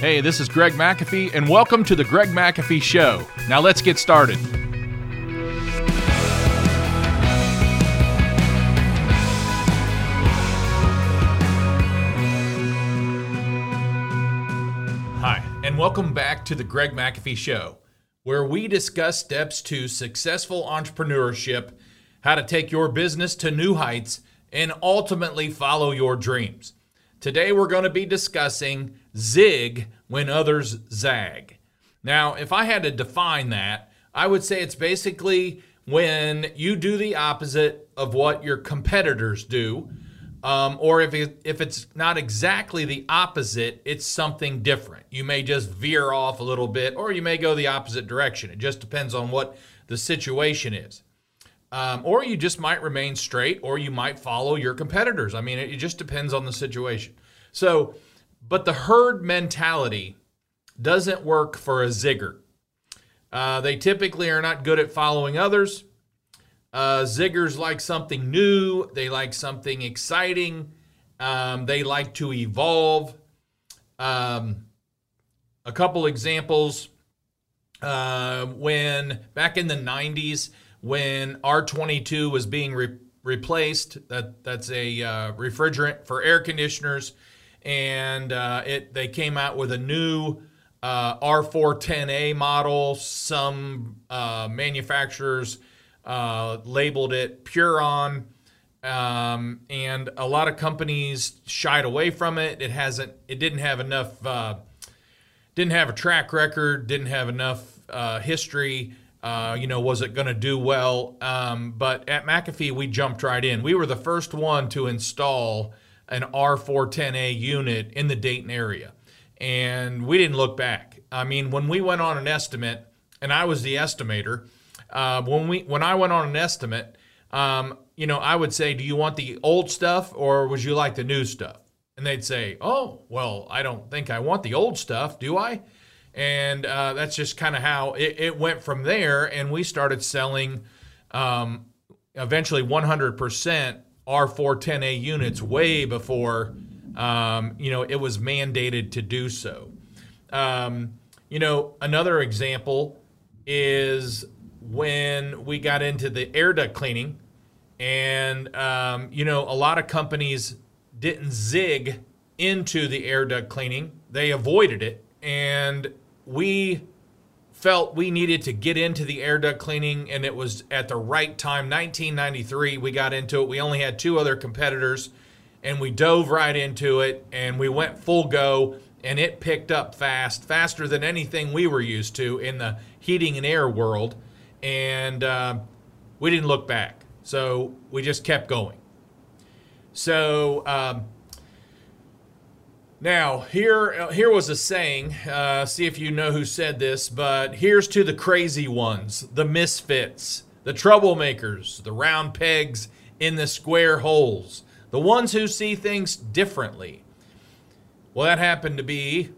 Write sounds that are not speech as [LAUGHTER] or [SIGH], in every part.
Hey, this is Greg McAfee, and welcome to the Greg McAfee Show. Now let's get started. Hi, and welcome back to the Greg McAfee Show, where we discuss steps to successful entrepreneurship, how to take your business to new heights, and ultimately follow your dreams. Today, we're going to be discussing zig when others zag. Now, if I had to define that, I would say it's basically when you do the opposite of what your competitors do, um, or if, it, if it's not exactly the opposite, it's something different. You may just veer off a little bit, or you may go the opposite direction. It just depends on what the situation is. Um, or you just might remain straight, or you might follow your competitors. I mean, it, it just depends on the situation. So, but the herd mentality doesn't work for a zigger. Uh, they typically are not good at following others. Uh, ziggers like something new, they like something exciting, um, they like to evolve. Um, a couple examples uh, when back in the 90s, when R22 was being re- replaced, that, that's a uh, refrigerant for air conditioners, and uh, it they came out with a new uh, R410A model. Some uh, manufacturers uh, labeled it Puron, um, and a lot of companies shied away from it. It hasn't. It didn't have enough. Uh, didn't have a track record. Didn't have enough uh, history. You know, was it going to do well? Um, but at McAfee, we jumped right in. We were the first one to install an R410A unit in the Dayton area, and we didn't look back. I mean, when we went on an estimate, and I was the estimator, uh, when we when I went on an estimate, um, you know, I would say, "Do you want the old stuff or would you like the new stuff?" And they'd say, "Oh, well, I don't think I want the old stuff, do I?" And uh, that's just kind of how it, it, went from there. And we started selling um, eventually 100% R410A units way before um, you know it was mandated to do so. Um, you know, another example is when we got into the air duct cleaning, and um, you know, a lot of companies didn't zig into the air duct cleaning; they avoided it, and we felt we needed to get into the air duct cleaning and it was at the right time 1993 we got into it. We only had two other competitors and we dove right into it and we went full go and it picked up fast faster than anything we were used to in the heating and air world and uh, we didn't look back. So we just kept going. So um, now, here, here was a saying. Uh, see if you know who said this, but here's to the crazy ones, the misfits, the troublemakers, the round pegs in the square holes, the ones who see things differently. Well, that happened to be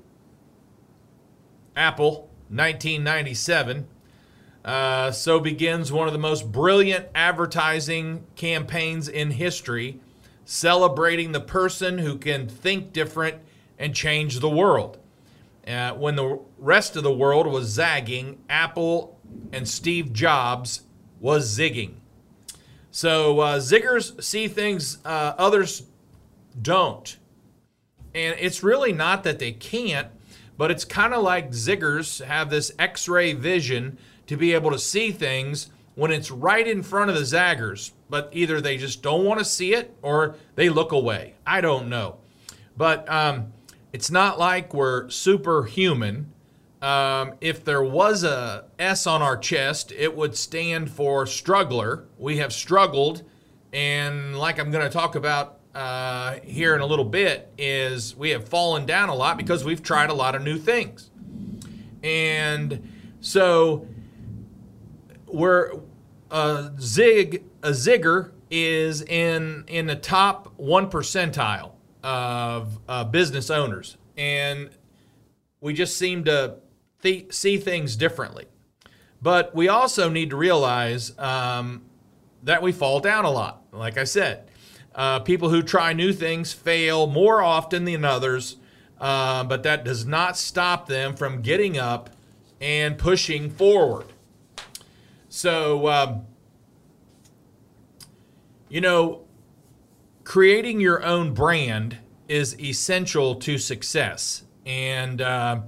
Apple, 1997. Uh, so begins one of the most brilliant advertising campaigns in history, celebrating the person who can think different and change the world. Uh, when the rest of the world was zagging, Apple and Steve Jobs was zigging. So uh, ziggers see things uh, others don't. And it's really not that they can't, but it's kind of like ziggers have this x ray vision to be able to see things when it's right in front of the zaggers. But either they just don't want to see it or they look away. I don't know. But um, it's not like we're superhuman. Um, if there was a S on our chest, it would stand for struggler. We have struggled, and like I'm going to talk about uh, here in a little bit, is we have fallen down a lot because we've tried a lot of new things, and so we're a zig a zigger is in in the top one percentile of uh, business owners, and we just seem to th- see things differently. But we also need to realize um, that we fall down a lot. Like I said, uh, people who try new things fail more often than others. uh, but that does not stop them from getting up and pushing forward. So, um, you know, creating your own brand is essential to success. And uh,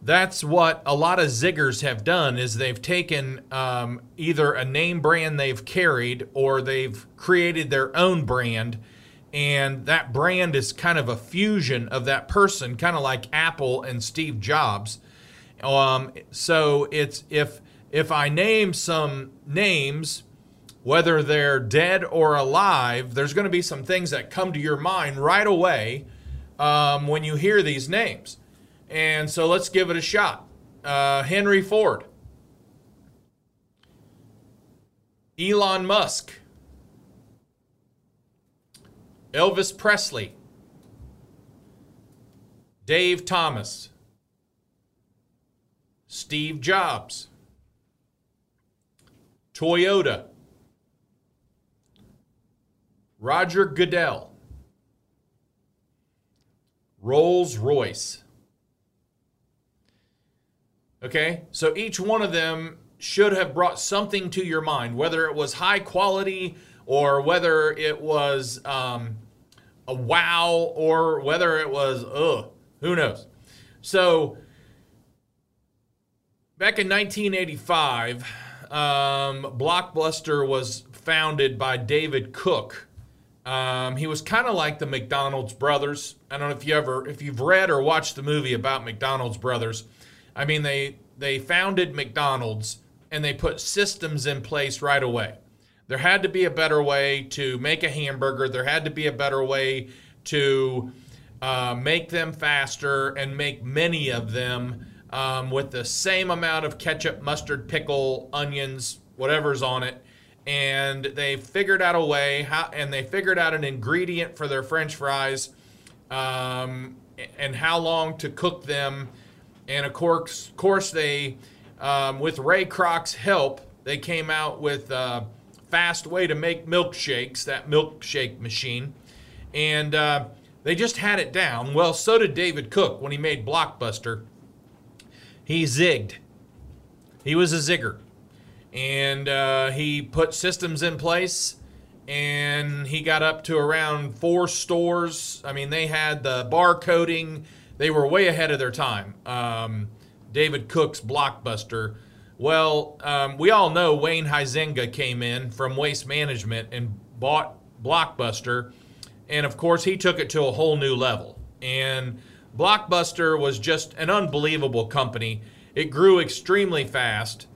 that's what a lot of ziggers have done is they've taken um, either a name brand they've carried or they've created their own brand and that brand is kind of a fusion of that person kind of like apple and steve jobs um, so it's if if i name some names whether they're dead or alive there's going to be some things that come to your mind right away um, when you hear these names. And so let's give it a shot. Uh, Henry Ford, Elon Musk, Elvis Presley, Dave Thomas, Steve Jobs, Toyota, Roger Goodell, Rolls Royce. Okay, so each one of them should have brought something to your mind, whether it was high quality or whether it was um, a wow or whether it was ugh, who knows. So back in 1985, um, Blockbuster was founded by David Cook. Um, he was kind of like the McDonald's brothers. I don't know if you ever, if you've read or watched the movie about McDonald's brothers I mean, they they founded McDonald's and they put systems in place right away. There had to be a better way to make a hamburger. There had to be a better way to uh, make them faster and make many of them um, with the same amount of ketchup, mustard, pickle, onions, whatever's on it. And they figured out a way how, and they figured out an ingredient for their French fries, um, and how long to cook them and of course, course they, um, with Ray Kroc's help, they came out with a fast way to make milkshakes, that milkshake machine. And uh, they just had it down. Well, so did David Cook when he made Blockbuster. He zigged. He was a zigger. And uh, he put systems in place and he got up to around four stores. I mean, they had the barcoding they were way ahead of their time. Um, David Cook's Blockbuster. Well, um, we all know Wayne Huizenga came in from Waste Management and bought Blockbuster. And of course, he took it to a whole new level. And Blockbuster was just an unbelievable company. It grew extremely fast.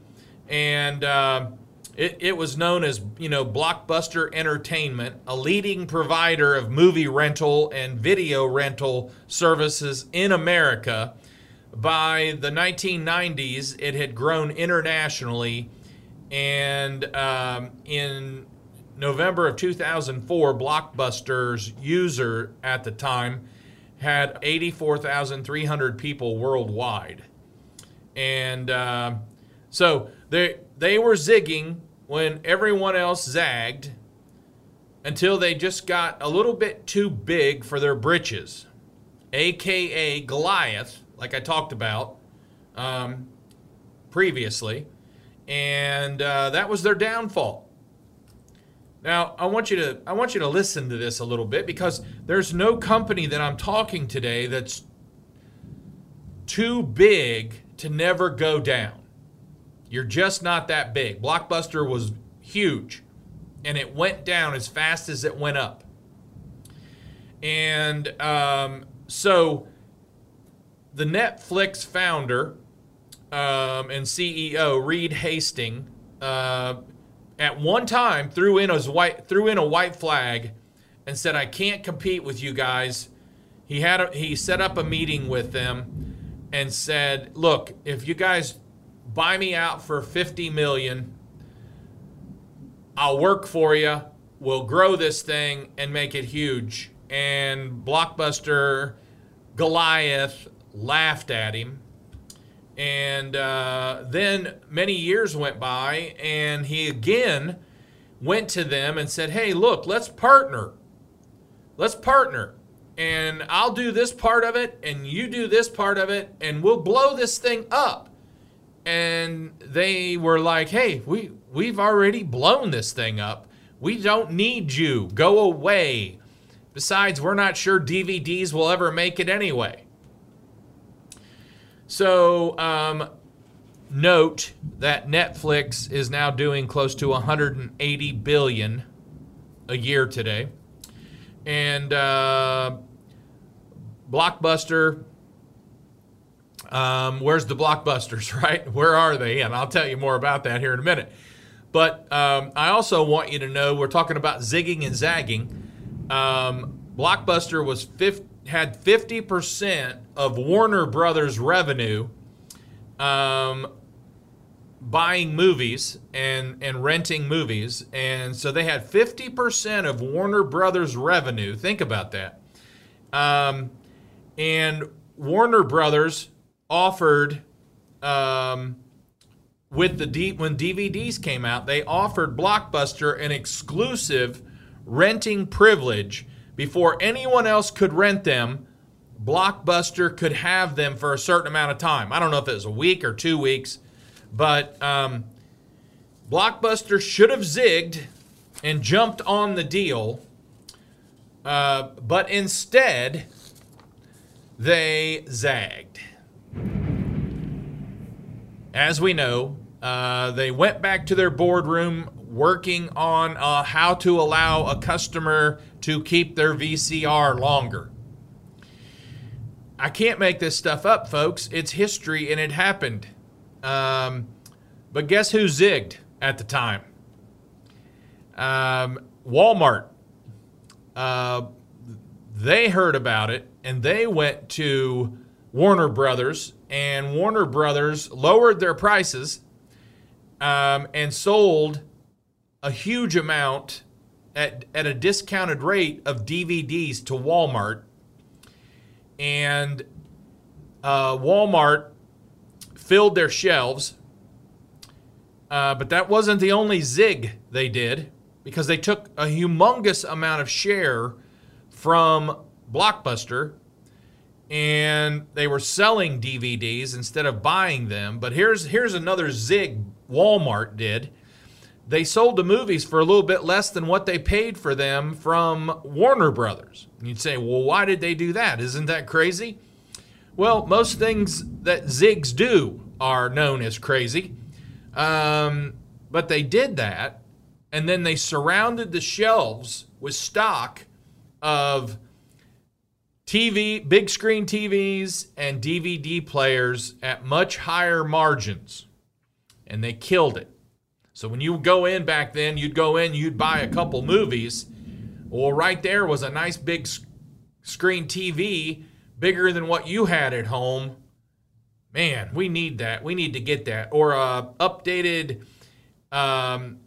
And uh, it, it was known as, you know, Blockbuster Entertainment, a leading provider of movie rental and video rental services in America. By the 1990s, it had grown internationally, and um, in November of 2004, Blockbuster's user at the time had 84,300 people worldwide. And uh, so they they were zigging when everyone else zagged until they just got a little bit too big for their britches, aka Goliath, like I talked about um, previously, and uh, that was their downfall. Now, I want you to I want you to listen to this a little bit because there's no company that I'm talking today that's too big to never go down. You're just not that big. Blockbuster was huge and it went down as fast as it went up. And um, so the Netflix founder um, and CEO, Reed Hastings, uh, at one time threw in, his white, threw in a white flag and said, I can't compete with you guys. He, had a, he set up a meeting with them and said, Look, if you guys buy me out for 50 million. I'll work for you. We'll grow this thing and make it huge. And Blockbuster Goliath laughed at him. And uh, then many years went by, and he again went to them and said, Hey, look, let's partner. Let's partner. and I'll do this part of it, and you do this part of it, and we'll blow this thing up. And they were like, hey, we, we've already blown this thing up. We don't need you. Go away. Besides, we're not sure DVDs will ever make it anyway. So, um, note that Netflix is now doing close to 180 billion a year today, and uh, Blockbuster. Um, where's the blockbusters, [LAUGHS] right? Where are they? And I'll tell you more about that here in a minute. But um, I also want you to know we're talking about zigging and zagging. Um, Blockbuster was 50, had 50% of Warner Brothers revenue um, buying movies and, and renting movies. And so they had 50% of Warner Brothers revenue. Think about that. Um, and Warner Brothers offered, um, with the D, when DVDs came out, they offered Blockbuster an exclusive renting privilege before anyone else could rent them. Blockbuster could have them for a certain amount of time. I don't know if it was a week or two weeks, but um, Blockbuster should have zigged and jumped on the deal, uh, but instead they zagged. As we know, uh, they went back to their boardroom working on uh, how to allow a customer to keep their VCR longer. I can't make this stuff up, folks. It's history and it happened. Um, but guess who zigged at the time? Um, Walmart. Uh, they heard about it and they went to Warner Brothers, and Warner Brothers lowered their prices um, and sold a huge amount at, at a discounted rate of DVDs to Walmart. And uh, Walmart filled their shelves. Uh, but that wasn't the only zig they did because they took a humongous amount of share from Blockbuster and they were selling DVDs instead of buying them. But here's here's another zig Walmart did they sold the movies for a little bit less than what they paid for them from Warner Brothers. And you'd say, well, why did they do that? Isn't that crazy? Well, most things that zigs do are known as crazy. Um, but they did that, and then they surrounded the shelves with stock of TV, big screen TVs, and DVD players at much higher margins. And they killed it. So when you go in back then, you'd go in, you'd buy a couple movies. Well, right there was a nice big screen TV, bigger than what you had at home. Man, we need that. We need to get that. Or a updated um,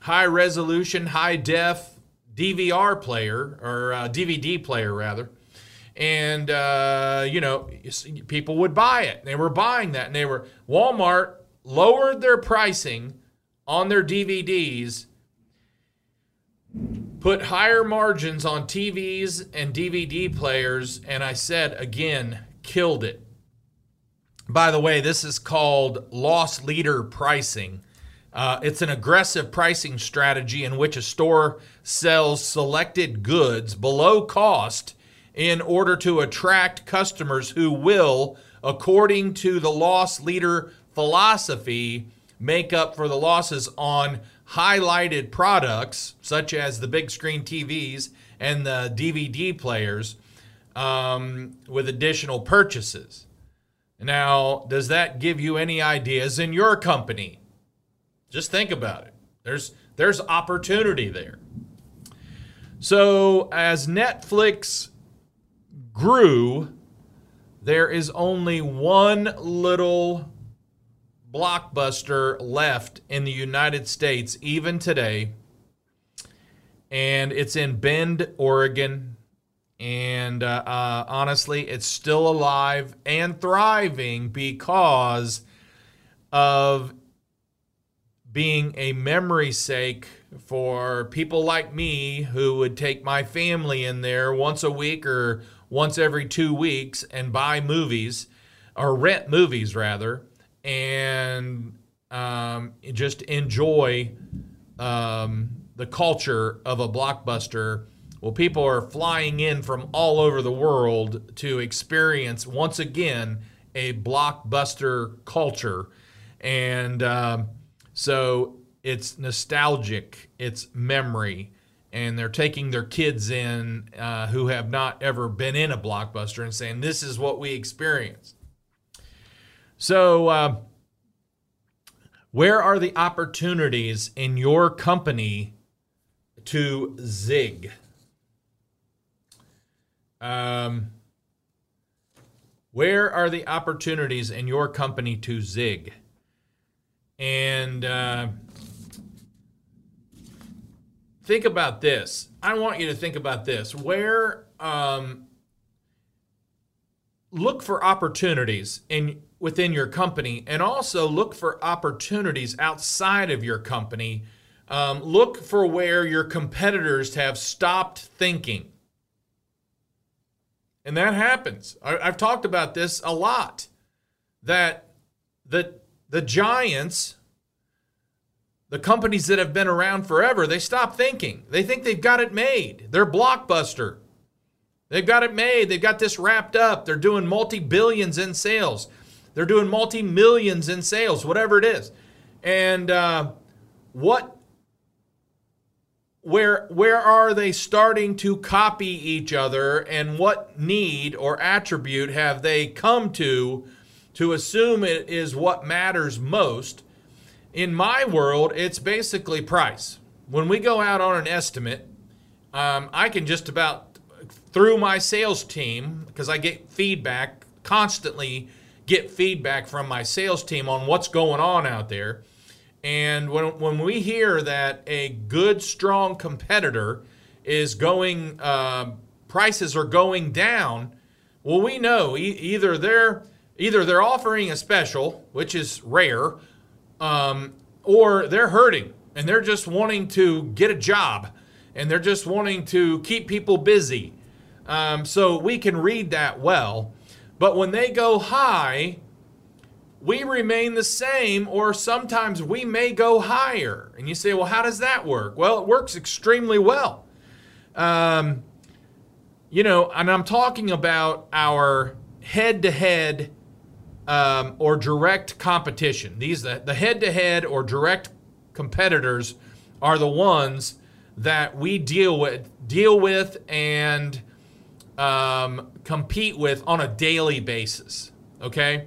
high resolution, high def DVR player or DVD player rather. And uh, you know, people would buy it. They were buying that, and they were Walmart lowered their pricing on their DVDs put higher margins on TVs and DVD players, and I said again, killed it. By the way, this is called loss leader pricing. Uh, it's an aggressive pricing strategy in which a store sells selected goods below cost in order to attract customers who will, according to the loss leader philosophy, make up for the losses on highlighted products such as the big screen TVs and the DVD players um, with additional purchases. Now, does that give you any ideas in your company? Just think about it. There's there's opportunity there. So, as Netflix grew, there is only one little blockbuster left in the United States even today. And it's in Bend, Oregon. And uh, uh, honestly, it's still alive and thriving because of being a memory sake for people like me who would take my family in there once a week or once every two weeks and buy movies or rent movies rather and um, just enjoy um, the culture of a blockbuster. Well, people are flying in from all over the world to experience once again a blockbuster culture. And um, so it's nostalgic, it's memory, and they're taking their kids in uh, who have not ever been in a blockbuster and saying, This is what we experienced. So, uh, where are the opportunities in your company to zig? Um, where are the opportunities in your company to zig? And uh, think about this. I want you to think about this. Where um, look for opportunities in within your company and also look for opportunities outside of your company. Um, look for where your competitors have stopped thinking. And that happens. I, have talked about this a lot. That the, the giants, the companies that have been around forever, they stop thinking. They think they've got it made. They're blockbuster. They've got it made. They've got this wrapped up. They're doing multi billions in sales. They're doing multi millions in sales, whatever it is. And uh, what, where, where are they starting to copy each other, and what need or attribute have they come to to assume it is what matters most? In my world, it's basically price. When we go out on an estimate, um, I can just about through my sales team because I get feedback constantly get feedback from my sales team on what's going on out there. And when, when we hear that a good, strong competitor is going, uh, prices are going down, well, we know e- either they're either they're offering a special, which is rare, um, or they're hurting and they're just wanting to get a job and they're just wanting to keep people busy. Um, so we can read that well. But when they go high, we remain the same, or sometimes we may go higher. And you say, well, how does that work? Well, it works extremely well. Um, you know, and I'm talking about our head to head or direct competition. These, the head to head or direct competitors are the ones that we deal with, deal with and um, compete with on a daily basis. Okay?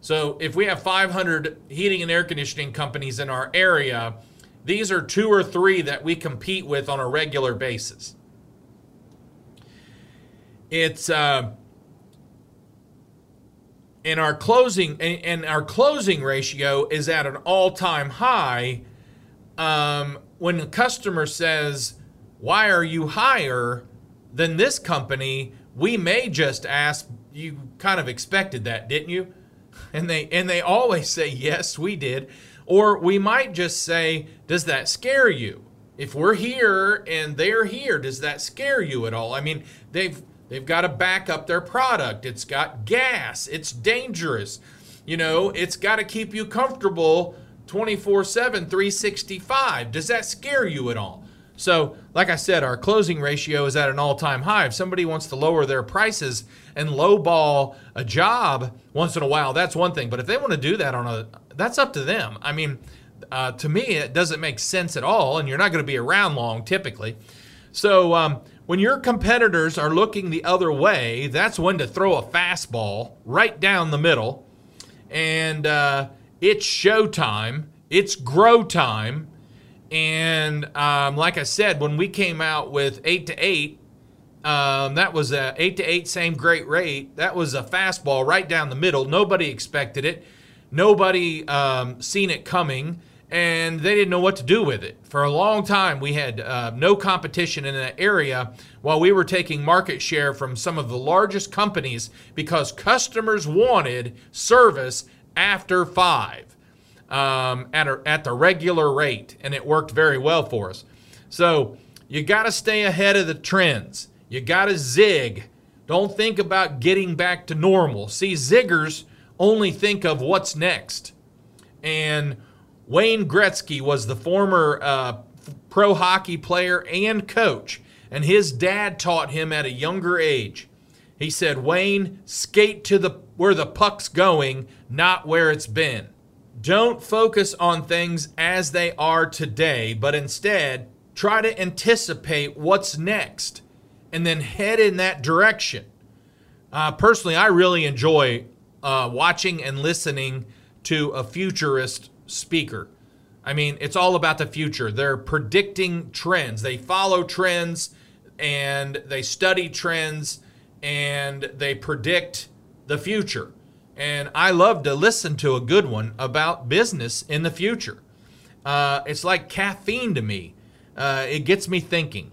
So if we have 500 heating and air conditioning companies in our area, these are two or three that we compete with on a regular basis. It's uh, in our closing and our closing ratio is at an all-time high. Um, when the customer says, "Why are you higher?" than this company, we may just ask, you kind of expected that, didn't you? And they and they always say, yes, we did. Or we might just say, does that scare you? If we're here and they're here, does that scare you at all? I mean, they've they've got to back up their product. It's got gas. It's dangerous. You know, it's got to keep you comfortable 24/7 365. Does that scare you at all? So, like I said, our closing ratio is at an all time high. If somebody wants to lower their prices and lowball a job once in a while, that's one thing. But if they want to do that on a, that's up to them. I mean, uh, to me, it doesn't make sense at all, and you're not going to be around long typically. So, um, when your competitors are looking the other way, that's when to throw a fastball right down the middle. And uh, it's showtime, it's grow time and um, like I said, when we came out with eight to eight, um, that was a eight to eight, same great rate. That was a fastball right down the middle. Nobody expected it. Nobody um, seen it coming, and they didn't know what to do with it. For a long time, we had uh, no competition in that area while we were taking market share from some of the largest companies because customers wanted service after five. um, at, a, at the regular rate, and it worked very well for us. So you got to stay ahead of the trends. You got to zig. Don't think about getting back to normal. See, ziggers only think of what's next. And Wayne Gretzky was the former uh, pro hockey player and coach, and his dad taught him at a younger age. He said, Wayne, skate to the where the puck's going, not where it's been. Don't focus on things as they are today, but instead try to anticipate what's next and then head in that direction. Uh, personally, I really enjoy uh, watching and listening to a futurist speaker. I mean, it's all about the future. They're predicting trends, they follow trends and they study trends and they predict the future. And I love to listen to a good one about business in the future. Uh, it's like caffeine to me, uh, it gets me thinking.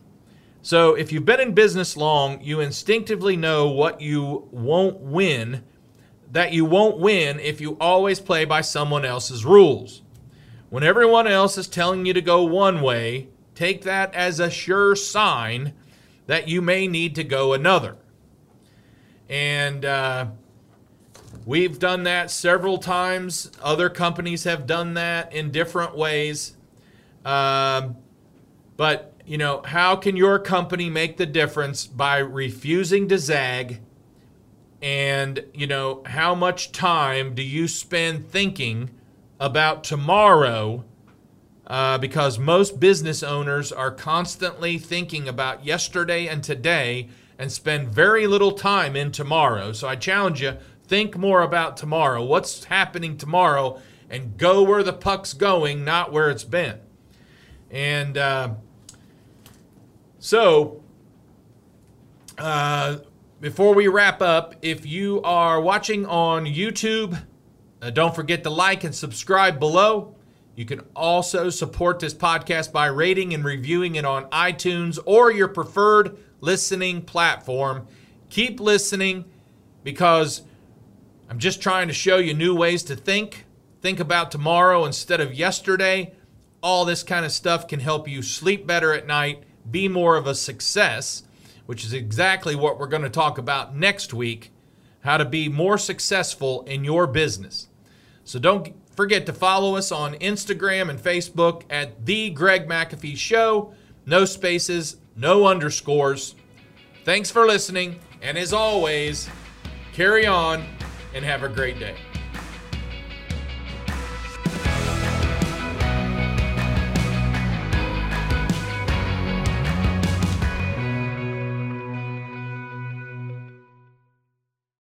So, if you've been in business long, you instinctively know what you won't win, that you won't win if you always play by someone else's rules. When everyone else is telling you to go one way, take that as a sure sign that you may need to go another. And uh, we've done that several times. Other companies have done that in different ways. Um, but, you know, how can your company make the difference by refusing to zag? And, you know, how much time do you spend thinking about tomorrow uh, because most business owners are constantly thinking about yesterday and today and spend very little time in tomorrow. So I challenge you think more about tomorrow. What's happening tomorrow? And go where the puck's going, not where it's been. And uh, so, uh, before we wrap up, if you are watching on YouTube, uh, don't forget to like and subscribe below. You can also support this podcast by rating and reviewing it on iTunes or your preferred listening platform. Keep listening because I'm just trying to show you new ways to think. Think about tomorrow instead of yesterday. All this kind of stuff can help you sleep better at night, be more of a success, which is exactly what we're going to talk about next week how to be more successful in your business. So don't forget to follow us on Instagram and Facebook at The Greg McAfee Show. No spaces, no underscores. Thanks for listening, and as always, carry on and have a great day.